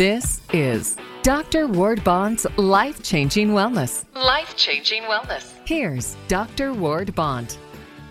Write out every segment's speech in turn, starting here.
This is Dr. Ward Bond's Life Changing Wellness. Life Changing Wellness. Here's Dr. Ward Bond.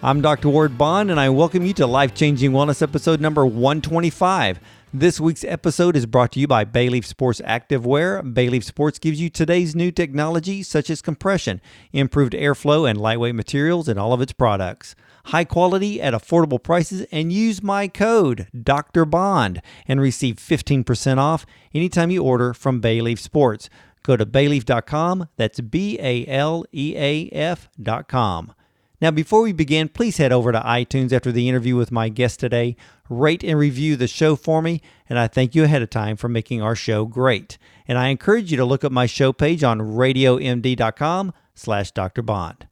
I'm Dr. Ward Bond, and I welcome you to Life Changing Wellness episode number 125. This week's episode is brought to you by Baleaf Sports Activewear. Bayleaf Sports gives you today's new technology, such as compression, improved airflow, and lightweight materials in all of its products. High quality at affordable prices, and use my code Dr. Bond and receive 15% off anytime you order from Baleaf Sports. Go to baleaf.com. That's B A L E A F.com. Now, before we begin, please head over to iTunes after the interview with my guest today. Rate and review the show for me, and I thank you ahead of time for making our show great. And I encourage you to look up my show page on radiomd.com slash Dr. Bond.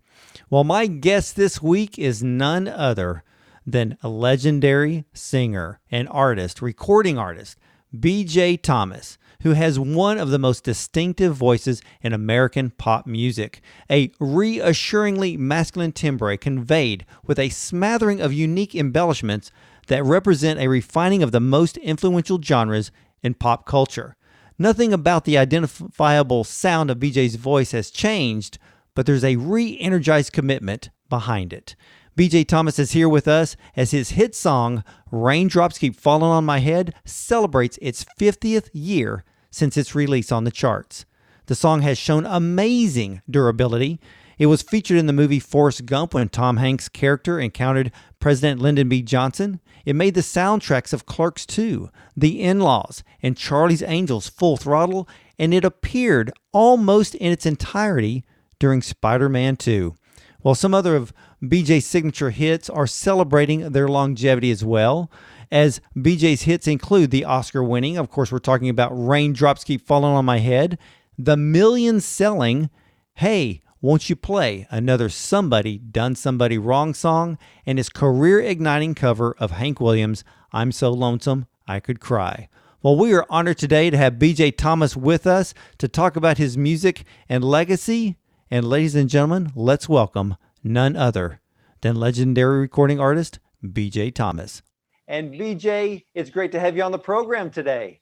Well, my guest this week is none other than a legendary singer and artist, recording artist, BJ Thomas who has one of the most distinctive voices in American pop music, a reassuringly masculine timbre conveyed with a smattering of unique embellishments that represent a refining of the most influential genres in pop culture. Nothing about the identifiable sound of BJ's voice has changed, but there's a re energized commitment behind it. BJ Thomas is here with us as his hit song, Raindrops Keep Falling on My Head, celebrates its 50th year since its release on the charts. The song has shown amazing durability. It was featured in the movie Forrest Gump when Tom Hanks' character encountered President Lyndon B. Johnson. It made the soundtracks of Clerks 2, The In Laws, and Charlie's Angels Full Throttle, and it appeared almost in its entirety during Spider Man 2. While some other of BJ's signature hits are celebrating their longevity as well, as BJ's hits include the Oscar winning, of course, we're talking about Raindrops Keep Falling on My Head, the million selling Hey, Won't You Play, another Somebody Done Somebody Wrong song, and his career igniting cover of Hank Williams' I'm So Lonesome I Could Cry. Well, we are honored today to have BJ Thomas with us to talk about his music and legacy. And ladies and gentlemen, let's welcome none other than legendary recording artist BJ Thomas. And BJ, it's great to have you on the program today.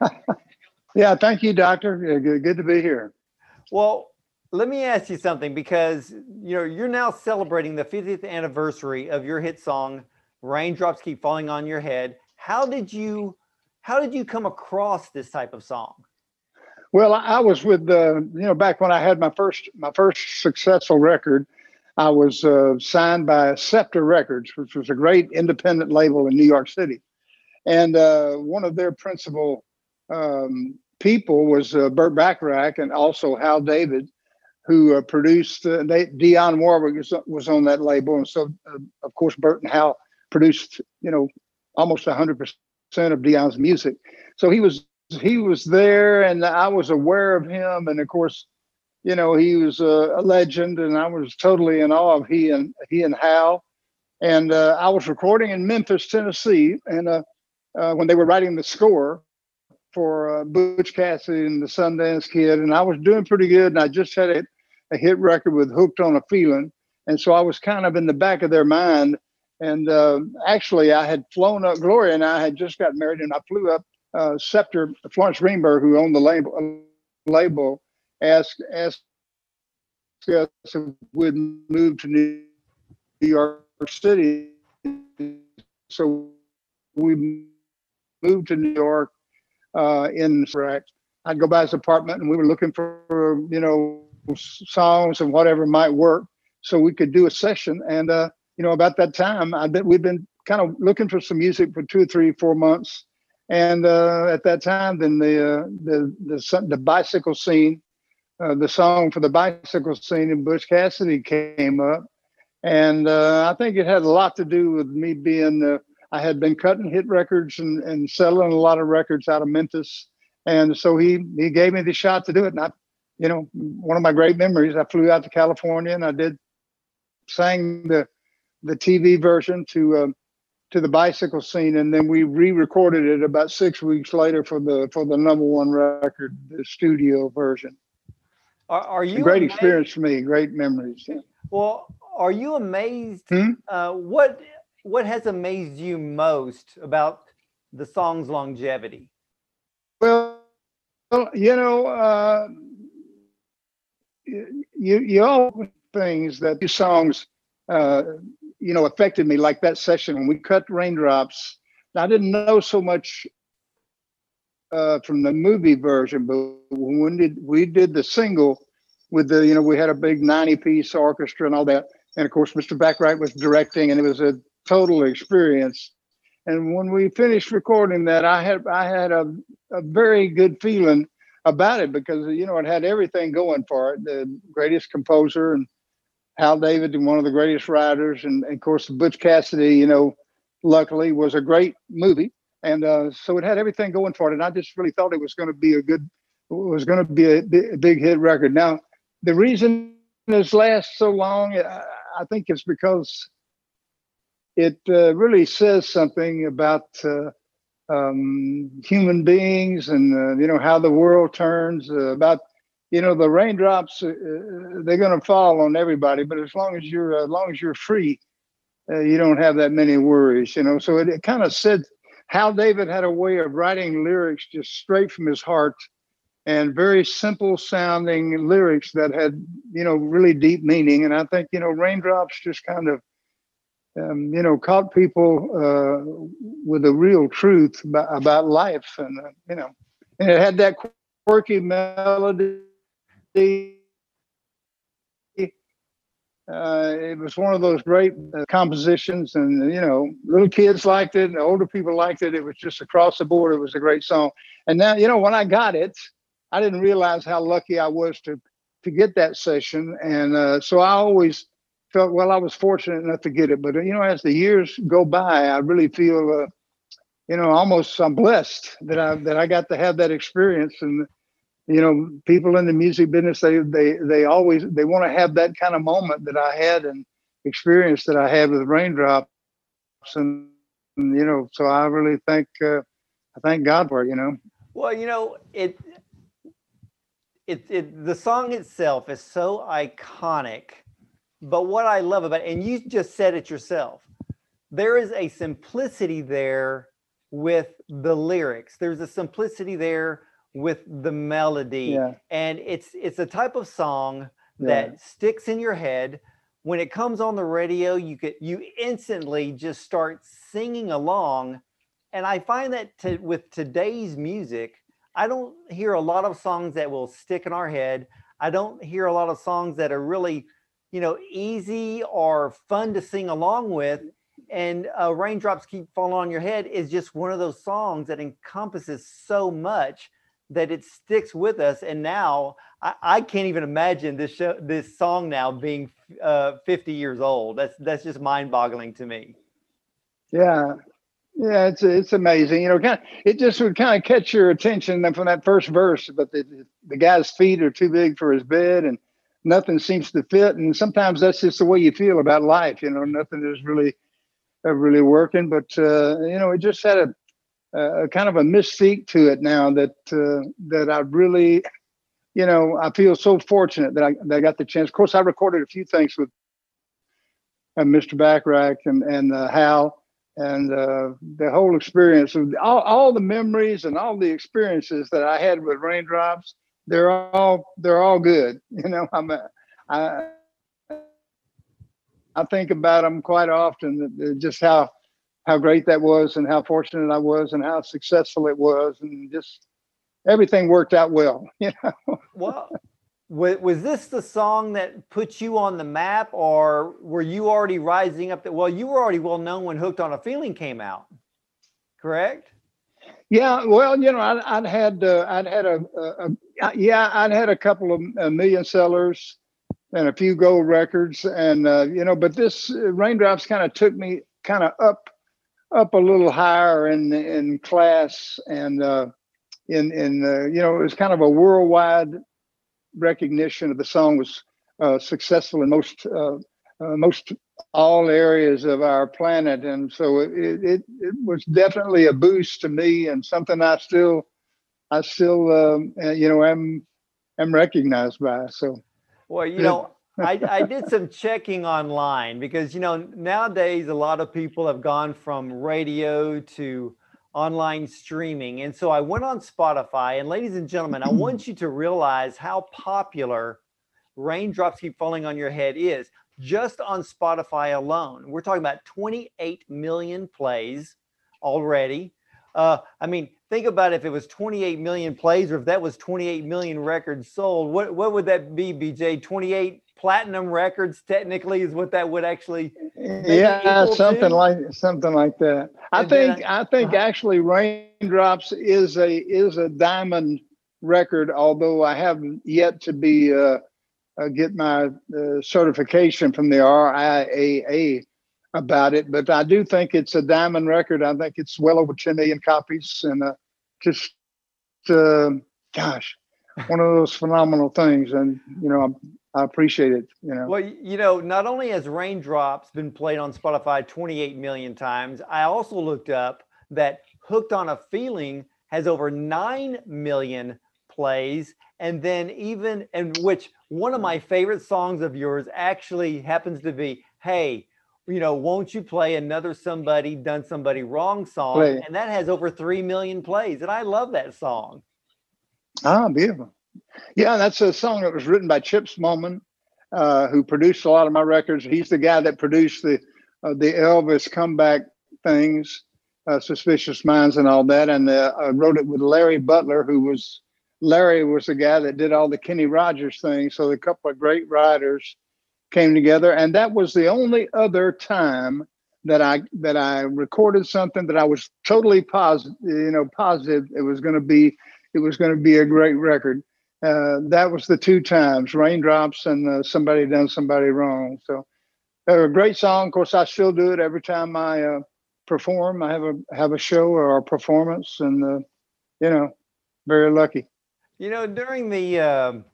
yeah, thank you, Doctor. Good, good to be here. Well, let me ask you something because you know you're now celebrating the 50th anniversary of your hit song "Raindrops Keep Falling on Your Head." How did you how did you come across this type of song? Well, I was with the you know back when I had my first my first successful record I was uh, signed by Scepter Records, which was a great independent label in New York City. And uh, one of their principal um, people was uh, Burt Bacharach and also Hal David, who uh, produced, uh, they, Dionne Warwick was, was, on that label. And so, uh, of course, Burt and Hal produced, you know, almost 100% of Dionne's music. So he was he was there and I was aware of him. And of course, you know, he was a, a, legend, and I was totally in awe of he and he and Hal. And uh, I was recording in Memphis, Tennessee, and uh, uh, when they were writing the score for uh, Butch Cassidy and the Sundance Kid, and I was doing pretty good, and I just had a, a hit record with "Hooked on a Feeling," and so I was kind of in the back of their mind. And uh, actually, I had flown up. Gloria and I had just got married, and I flew up. Uh, Scepter Florence Greenberg, who owned the label, label asked asked us if we'd move to New York City. So we moved to New York uh, in fact I'd go by his apartment and we were looking for, you know, songs and whatever might work so we could do a session. And, uh, you know, about that time, I bet we've been kind of looking for some music for two three, four months. And uh, at that time, then the, uh, the, the, the bicycle scene uh, the song for the bicycle scene in Butch Cassidy came up. And uh, I think it had a lot to do with me being, uh, I had been cutting hit records and, and selling a lot of records out of Memphis. And so he, he gave me the shot to do it. And I, you know, one of my great memories, I flew out to California and I did sang the, the TV version to, uh, to the bicycle scene. And then we re-recorded it about six weeks later for the, for the number one record, the studio version. Are, are you great amazed? experience for me? Great memories. Yeah. Well, are you amazed? Hmm? Uh, what what has amazed you most about the song's longevity? Well, you know, uh, you you all things that these songs, uh, you know, affected me like that session when we cut raindrops. I didn't know so much uh, from the movie version, but when did we did the single with the, you know, we had a big 90 piece orchestra and all that. And of course, Mr. Bacharach was directing, and it was a total experience. And when we finished recording that, I had I had a, a very good feeling about it because you know it had everything going for it. The greatest composer and Hal David, and one of the greatest writers, and, and of course Butch Cassidy. You know, luckily was a great movie, and uh, so it had everything going for it. And I just really thought it was going to be a good, was going to be a, a big hit record. Now, the reason this lasts so long, I, think it's because it uh, really says something about uh, um, human beings and uh, you know how the world turns. Uh, about you know the raindrops, uh, uh, they're going to fall on everybody, but as long as you're as long as you're free, you don't have that many worries. You know, so it, it kind of said Hal David had a way of writing lyrics just straight from his heart and very simple sounding lyrics that had you know really deep meaning and i think you know raindrops just kind of um, you know caught people uh, with a real truth about, about life and uh, you know and it had that quirky melody uh, it was one of those great uh, compositions and you know little kids liked it and older people liked it. It was just across the board it was a great song. And now you know when i got it I didn't realize how lucky I was to to get that session, and uh, so I always felt well I was fortunate enough to get it. But you know, as the years go by, I really feel uh, you know almost I'm blessed that I that I got to have that experience. And you know people in the music business they they they always they want to have that kind of moment that i had and experience that i had with raindrops and, you know so i really thank uh, i thank god for it you know. Well you know it it, it the song itself is so iconic but what i love about it and you just said it yourself there is a simplicity there with the lyrics. There's a simplicity there with the melody yeah. and it's it's a type of song that yeah. sticks in your head when it comes on the radio you could you instantly just start singing along and i find that to, with today's music I don't hear a lot of songs that will stick in our head. I don't hear a lot of songs that are really, you know, easy or fun to sing along with. And uh, Raindrops Keep Falling on Your Head is just one of those songs that encompasses so much that it sticks with us. And now I, I can't even imagine this show, this song now being uh, 50 years old. That's that's just mind boggling to me. Yeah, yeah, it's it's amazing. You know, kind of, it just would kind of catch your attention from that first verse. But the the guy's feet are too big for his bed, and nothing seems to fit. And sometimes that's just the way you feel about life. You know, nothing is really uh, really working. But uh, you know, it just had a, a kind of a mystique to it now that uh, that I really, you know, I feel so fortunate that I that I got the chance. Of course, I recorded a few things with uh, Mr. Bacharach and and uh, Hal and uh, the whole experience of all, all the memories and all the experiences that I had with raindrops, they're all they're all good. You know, I'm a, I I think about them quite often. Just how how great that was, and how fortunate I was, and how successful it was, and just everything worked out well. You know. Well, was, was this the song that put you on the map, or were you already rising up? That well, you were already well known when "Hooked on a Feeling" came out, correct? Yeah, well, you know, I'd, I'd had uh, I'd had a, a, a, yeah, I'd had a couple of a million sellers and a few gold records, and uh, you know, but this uh, raindrops kind of took me kind of up up a little higher in in class and uh, in in uh, you know, it was kind of a worldwide recognition of the song was uh, successful in most uh, uh, most all areas of our planet, and so it, it it was definitely a boost to me and something I still I still um, uh, you know am am recognized by. So, well, you know. I, I did some checking online because you know nowadays a lot of people have gone from radio to online streaming. And so I went on Spotify, and ladies and gentlemen, I want you to realize how popular Raindrops Keep Falling on Your Head is just on Spotify alone. We're talking about 28 million plays already. Uh, I mean, think about if it was 28 million plays or if that was 28 million records sold. What what would that be, BJ? 28 platinum records technically is what that would actually. Yeah, something to? like something like that. I and think I, I, think uh-huh. actually Raindrops is a is a diamond record, although I haven't yet to be uh, uh, get my uh, certification from the RIAA about it, but I do think it's a diamond record. I think it's well over 10 million copies, and uh, just uh, gosh, one of those phenomenal things. And you know, I, I, appreciate it. You know, well, you know, not only has Raindrops been played on Spotify 28 million times, I also looked up that Hooked on a Feeling has over 9 million plays and then even and which one of my favorite songs of yours actually happens to be hey you know, won't you play another somebody done somebody wrong song? Play. And that has over 3 million plays. And I love that song. Ah, beautiful. Yeah, that's a song that was written by Chips Moman, uh, who produced a lot of my records. He's the guy that produced the uh, the Elvis comeback things, uh, Suspicious Minds, and all that. And uh, I wrote it with Larry Butler, who was Larry was the guy that did all the Kenny Rogers things. So a couple of great writers came together, and that was the only other time that I that I recorded something that I was totally positive, you know, positive it was going to be it was going to be a great record. Uh, that was the two times, raindrops and uh, somebody done somebody wrong. So a great song. Of course, I still do it every time I uh, perform. I have a have a show or a performance, and uh, you know, very lucky. You know, during the um,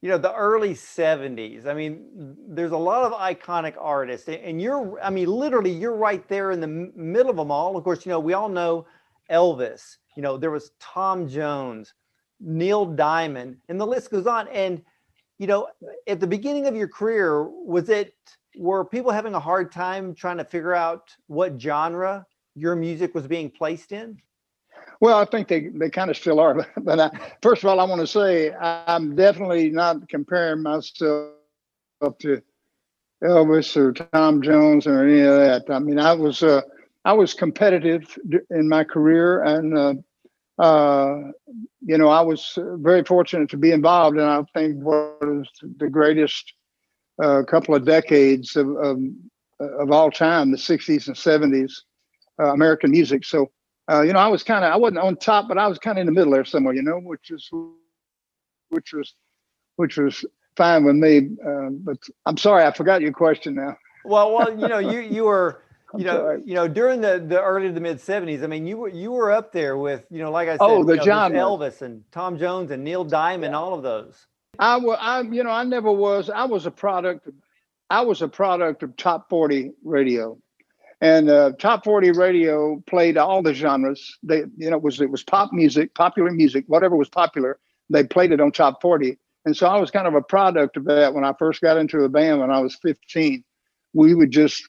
you know the early 70s i mean there's a lot of iconic artists and you're i mean literally you're right there in the middle of them all of course you know we all know elvis you know there was tom jones neil diamond and the list goes on and you know at the beginning of your career was it were people having a hard time trying to figure out what genre your music was being placed in well, I think they, they kind of still are. But I, first of all, I want to say I'm definitely not comparing myself to Elvis or Tom Jones or any of that. I mean, I was uh, I was competitive in my career, and uh, uh, you know, I was very fortunate to be involved. And I think what is the greatest uh, couple of decades of, of, of all time, the '60s and '70s uh, American music. So uh, you know, I was kind of I wasn't on top, but I was kind of in the middle there somewhere, you know, which is which was which was fine with me. Uh, but I'm sorry, I forgot your question now. Well, well, you know, you you were. You know, sorry. you know, during the, the early to the mid '70s, I mean, you were you were up there with, you know, like I said, oh, the you know, John Elvis and Tom Jones and Neil Diamond, yeah. all of those. I was, I, you know, I never was. I was a product. Of, I was a product of top 40 radio and uh, top 40 radio played all the genres they you know it was it was pop music popular music whatever was popular they played it on top 40 and so i was kind of a product of that when i first got into a band when i was 15 we would just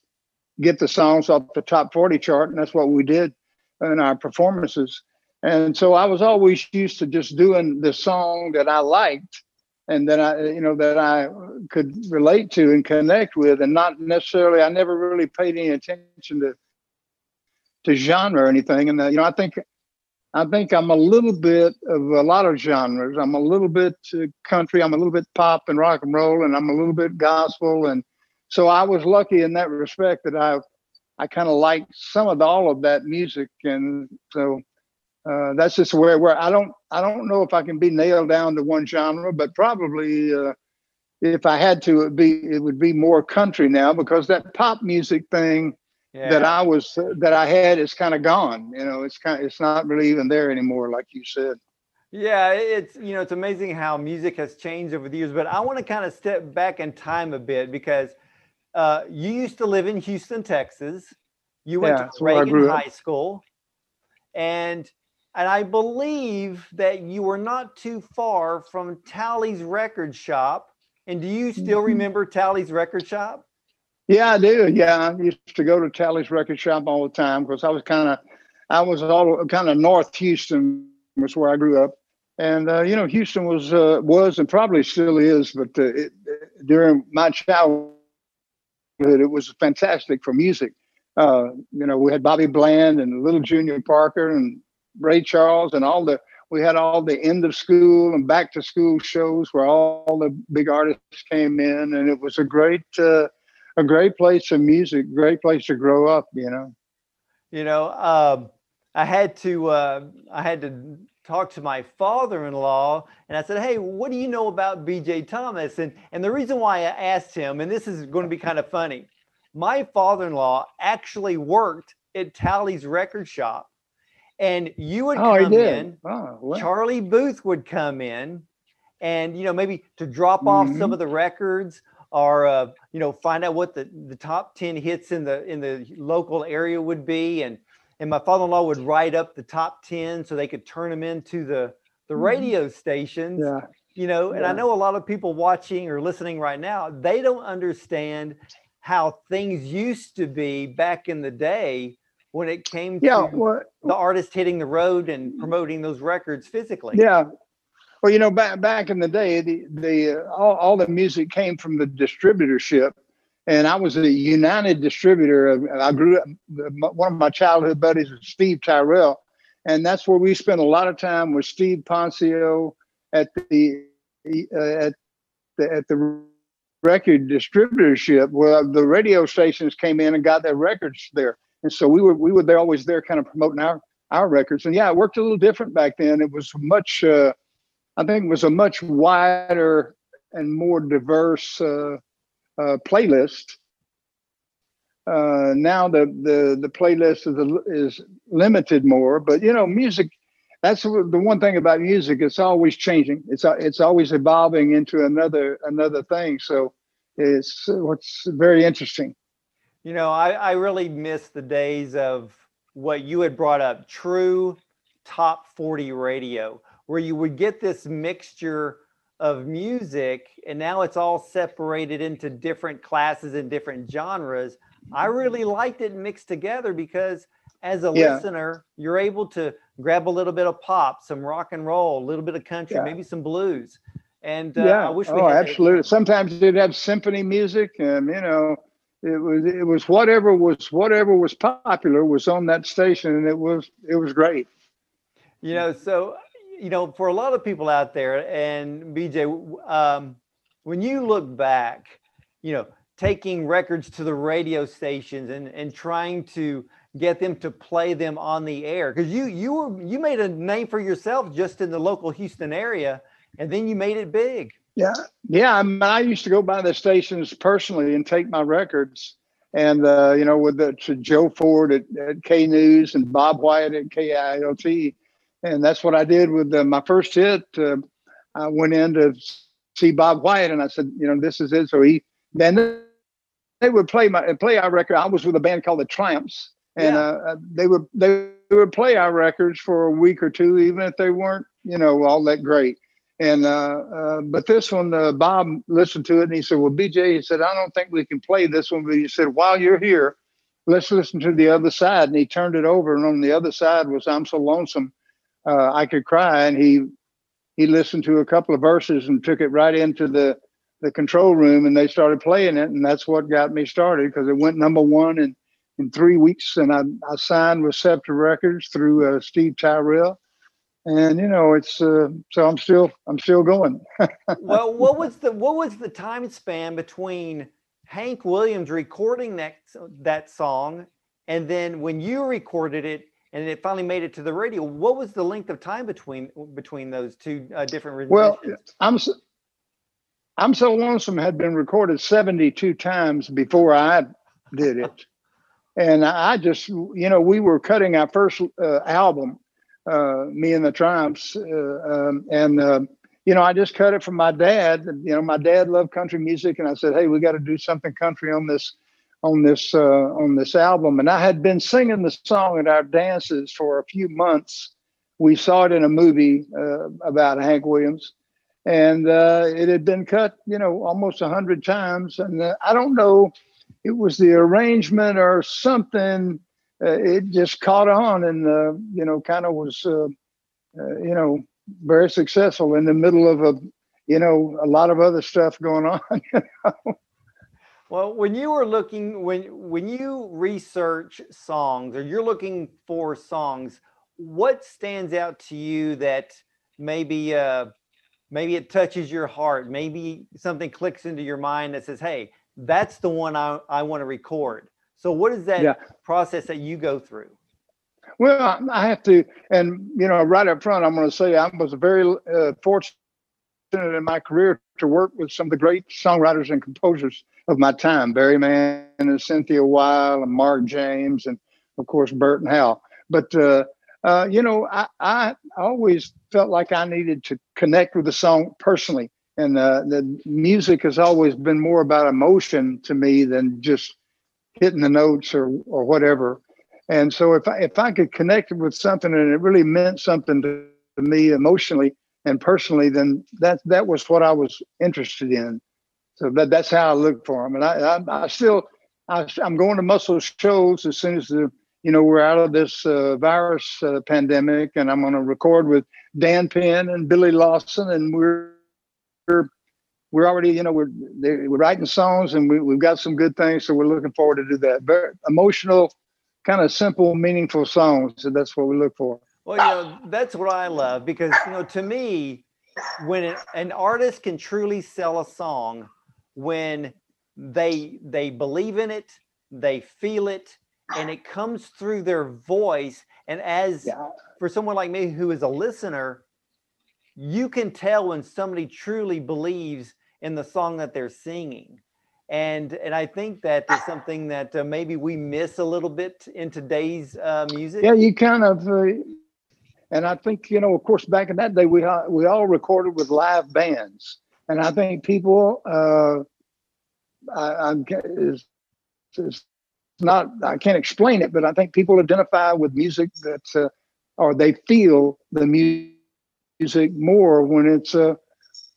get the songs off the top 40 chart and that's what we did in our performances and so i was always used to just doing the song that i liked and that I, you know, that I could relate to and connect with, and not necessarily. I never really paid any attention to to genre or anything. And uh, you know, I think I think I'm a little bit of a lot of genres. I'm a little bit uh, country. I'm a little bit pop and rock and roll, and I'm a little bit gospel. And so I was lucky in that respect that I I kind of liked some of the, all of that music, and so uh, that's just where where I don't I don't know if I can be nailed down to one genre, but probably uh, if I had to, it be it would be more country now because that pop music thing yeah. that I was uh, that I had is kind of gone. You know, it's kind of, it's not really even there anymore, like you said. Yeah, it's you know it's amazing how music has changed over the years. But I want to kind of step back in time a bit because uh, you used to live in Houston, Texas. You went yeah, to Reagan High School, and and I believe that you were not too far from Tally's Record Shop. And do you still mm-hmm. remember Tally's Record Shop? Yeah, I do. Yeah, I used to go to Tally's Record Shop all the time because I was kind of, I was all kind of North Houston was where I grew up, and uh, you know Houston was uh, was and probably still is, but uh, it, during my childhood it was fantastic for music. Uh, you know, we had Bobby Bland and Little Junior Parker and Ray Charles and all the we had all the end of school and back to school shows where all the big artists came in, and it was a great uh, a great place of music, great place to grow up. You know. You know, um, I had to uh, I had to talk to my father-in-law and I said, "Hey, what do you know about BJ Thomas?" And and the reason why I asked him, and this is going to be kind of funny, my father-in-law actually worked at Tally's record shop and you would oh, come in. Oh, Charlie Booth would come in, and you know maybe to drop off mm-hmm. some of the records or uh, you know find out what the, the top 10 hits in the in the local area would be and and my father-in-law would write up the top 10 so they could turn them into the the mm-hmm. radio stations yeah. you know and yeah. i know a lot of people watching or listening right now they don't understand how things used to be back in the day when it came yeah, to well, the artist hitting the road and promoting those records physically. Yeah. Well, you know, back back in the day, the the uh, all, all the music came from the distributorship, and I was a United distributor. I grew up. One of my childhood buddies was Steve Tyrell, and that's where we spent a lot of time with Steve Poncio at the uh, at the at the record distributorship where the radio stations came in and got their records there and so we were we were there always there kind of promoting our our records and yeah it worked a little different back then it was much uh, i think it was a much wider and more diverse uh, uh, playlist. Uh, now the, the the playlist is is limited more but you know music that's the one thing about music it's always changing. It's it's always evolving into another another thing. So it's what's very interesting. You know, I, I really miss the days of what you had brought up true top 40 radio, where you would get this mixture of music and now it's all separated into different classes and different genres. I really liked it mixed together because as a yeah. listener, you're able to grab a little bit of pop, some rock and roll, a little bit of country, yeah. maybe some blues. And uh, yeah, I wish we oh, absolutely. Sometimes you'd have symphony music, and you know, it was it was whatever was whatever was popular was on that station and it was it was great you know so you know for a lot of people out there and bj um, when you look back you know taking records to the radio stations and and trying to get them to play them on the air because you you were you made a name for yourself just in the local houston area and then you made it big yeah, yeah. I, mean, I used to go by the stations personally and take my records, and uh, you know, with the Joe Ford at, at K News and Bob White at KILT, and that's what I did with uh, my first hit. Uh, I went in to see Bob White, and I said, you know, this is it. So he then they would play my play our record. I was with a band called the Tramps, and yeah. uh, they would they would play our records for a week or two, even if they weren't, you know, all that great. And uh, uh, but this one, uh, Bob listened to it and he said, "Well, BJ," he said, "I don't think we can play this one." But he said, "While you're here, let's listen to the other side." And he turned it over, and on the other side was "I'm so lonesome, uh, I could cry." And he he listened to a couple of verses and took it right into the the control room, and they started playing it, and that's what got me started because it went number one in in three weeks, and I, I signed with Scepter Records through uh, Steve Tyrell and you know it's uh, so i'm still i'm still going well what was the what was the time span between hank williams recording that that song and then when you recorded it and it finally made it to the radio. What was the length of time between between those two uh, different well i'm so, i'm so lonesome had been recorded 72 times before i did it. And i just you know we were cutting our first uh, album uh, me and the Tramps, uh, um, and uh, you know, I just cut it from my dad. You know, my dad loved country music, and I said, "Hey, we got to do something country on this, on this, uh, on this album." And I had been singing the song at our dances for a few months. We saw it in a movie uh, about Hank Williams, and uh, it had been cut, you know, almost a hundred times. And I don't know, it was the arrangement or something uh, it just caught on and uh, you know kind of was uh, uh, you know very successful in the middle of a you know a lot of other stuff going on. You know? Well, when you are looking when when you research songs or you're looking for songs, what stands out to you that maybe uh maybe it touches your heart, maybe something clicks into your mind that says, "Hey, that's the one I I want to record." So what is that yeah. process that you go through? Well, I have to, and you know, right up front, I'm going to say I was very uh, fortunate in my career to work with some of the great songwriters and composers of my time, Barry Mann and Cynthia Weil and Mark James, and of course Burt and Hal. But uh, uh, you know, I, I always felt like I needed to connect with the song personally, and uh, the music has always been more about emotion to me than just hitting the notes or or whatever. And so if I if I could connect with something and it really meant something to, to me emotionally and personally, then that that was what I was interested in. So that that's how I look for them. And I I, I still I, am going to Muscle Shoals as soon as the you know we're out of this uh, virus uh, pandemic, and I'm going to record with Dan Penn and Billy Lawson, and we're we're already, you know, we're we're writing songs and we, we've got some good things, so we're looking forward to do that. Very emotional, kind of simple, meaningful songs. So that's what we look for. Well, you know, that's what I love because you know, to me, when an artist can truly sell a song, when they they believe in it, they feel it, and it comes through their voice. And as yeah. for someone like me who is a listener, you can tell when somebody truly believes in the song that they're singing and and i think that is something that uh, maybe we miss a little bit in today's uh, music yeah you kind of uh, and i think you know of course back in that day we uh, we all recorded with live bands and i think people uh I, am it's, it's not i can't explain it but i think people identify with music that uh, or they feel the music more when it's uh,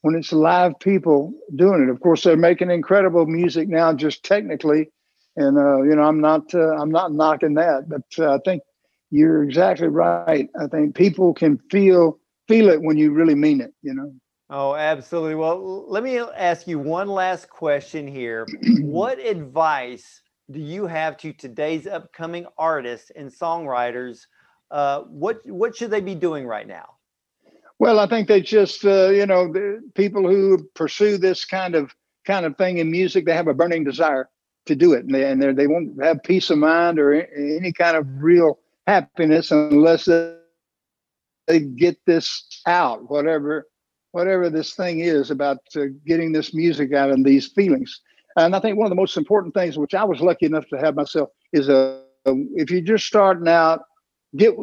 when it's live people doing it. Of course, they're making incredible music now, just technically, and uh, you know, I'm not uh, I'm not knocking that, but uh, I think you're exactly right. I think people can feel feel it when you really mean it. You know. Oh, absolutely. Well, let me ask you one last question here. what advice do you have to today's upcoming artists and songwriters? Uh, what what should they be doing right now? Well, I think they just, uh, you know, the people who pursue this kind of kind of thing in music, they have a burning desire to do it, and they and they won't have peace of mind or any kind of real happiness unless they get this out, whatever whatever this thing is about uh, getting this music out and these feelings. And I think one of the most important things, which I was lucky enough to have myself, is a uh, if you're just starting out, get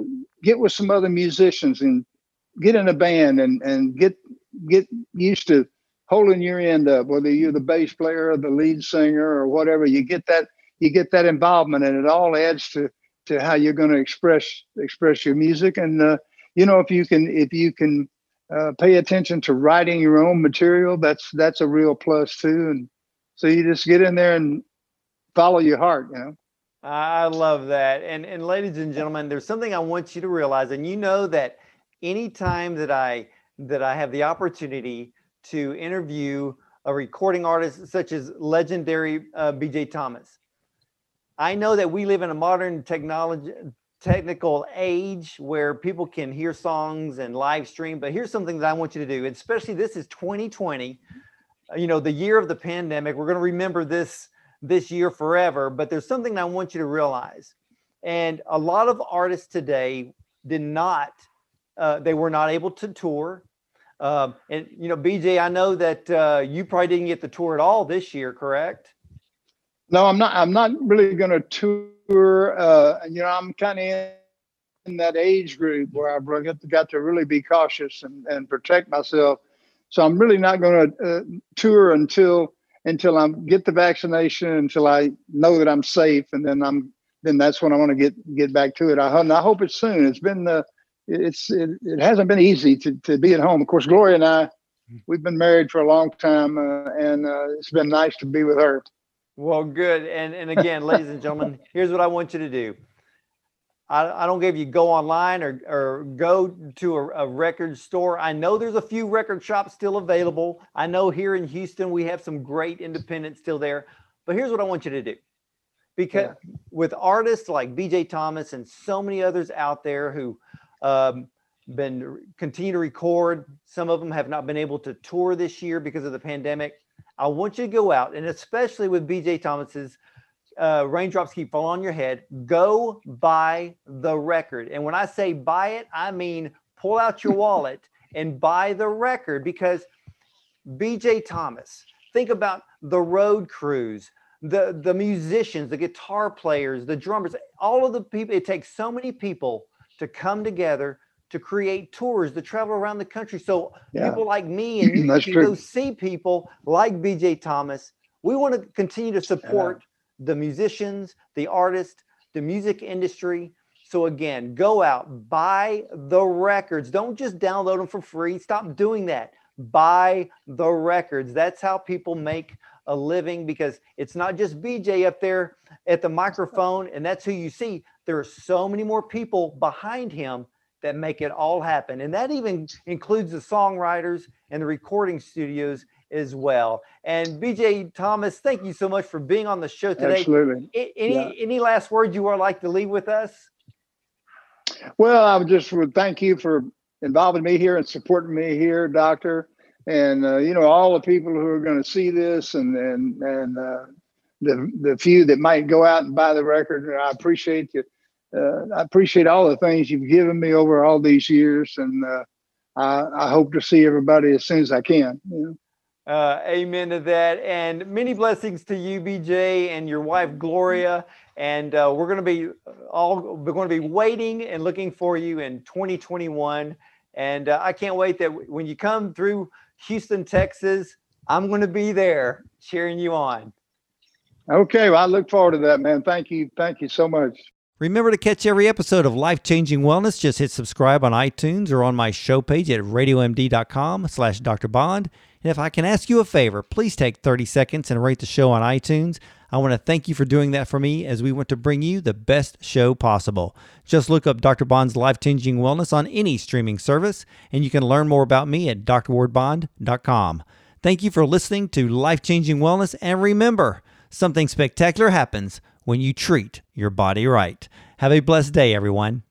get with some other musicians and get in a band and and get get used to holding your end up, whether you're the bass player or the lead singer or whatever. You get that you get that involvement, and it all adds to to how you're going to express express your music. And uh, you know, if you can if you can uh, pay attention to writing your own material, that's that's a real plus too. And so you just get in there and follow your heart. You know. I love that. And and ladies and gentlemen, there's something I want you to realize, and you know that anytime that I that I have the opportunity to interview a recording artist such as legendary uh, BJ Thomas, I know that we live in a modern technology technical age where people can hear songs and live stream. But here's something that I want you to do, especially this is 2020, uh, you know, the year of the pandemic. We're going to remember this this year forever. But there's something I want you to realize. And a lot of artists today did not uh, they were not able to tour. Um, and you know, BJ, I know that uh, you probably didn't get the tour at all this year, correct? No, I'm not. I'm not really going to tour. Uh, and you know, I'm kind of in that age group where I've got to really be cautious and, and protect myself. So I'm really not going to uh, tour until until I get the vaccination, until I know that I'm safe, and then I'm then that's when I want to get get back to it. I, I hope it's soon. It's been the it's it, it hasn't been easy to, to be at home. Of course, Gloria and I, we've been married for a long time, uh, and uh, it's been nice to be with her. Well, good. And and again, ladies and gentlemen, here's what I want you to do. I, I don't give you go online or, or go to a, a, record store. I know there's a few record shops still available. I know here in Houston we have some great independents still there. But here's what I want you to do. Because yeah. with artists like BJ Thomas and so many others out there who um, been continue to record, some of them have not been able to tour this year because of the pandemic. I want you to go out and especially with BJ Thomas's uh, raindrops keep falling on your head, go buy the record. And when I say buy it, I mean pull out your wallet and buy the record because BJ Thomas, think about the road crews, the, the musicians, the guitar players, the drummers, all of the people. It takes so many people to come together to create tours to travel around the country. So yeah. people like me and you can true. go see people like BJ Thomas. We want to continue to support the musicians, the artists, the music industry. So again, go out, buy the records. Don't just download them for free. Stop doing that. Buy the records. That's how people make a living because it's not just BJ up there at the microphone and that's who you see. There are so many more people behind him that make it all happen. And that even includes the songwriters and the recording studios as well. And BJ Thomas, thank you so much for being on the show today. Absolutely. Any yeah. any last words you would like to leave with us? Well, I would just would thank you for involving me here and supporting me here, Doctor. And uh, you know all the people who are going to see this, and and and uh, the the few that might go out and buy the record. I appreciate you. Uh, I appreciate all the things you've given me over all these years, and uh, I, I, hope to see everybody as soon as I can. You know? Uh, amen to that. And many blessings to you, BJ, and your wife, Gloria. And uh, we're going to be all we're going to be waiting and looking for you in 2021. And uh, I can't wait that when you come through Houston, Texas, I'm going to be there cheering you on. Okay, well, I look forward to that, man. Thank you. Thank you so much. Remember to catch every episode of Life Changing Wellness. Just hit subscribe on iTunes or on my show page at radiomd.com slash Dr. Bond. And if I can ask you a favor, please take 30 seconds and rate the show on iTunes. I want to thank you for doing that for me as we want to bring you the best show possible. Just look up Dr. Bond's Life Changing Wellness on any streaming service, and you can learn more about me at drwardbond.com. Thank you for listening to Life Changing Wellness, and remember, something spectacular happens when you treat your body right. Have a blessed day, everyone.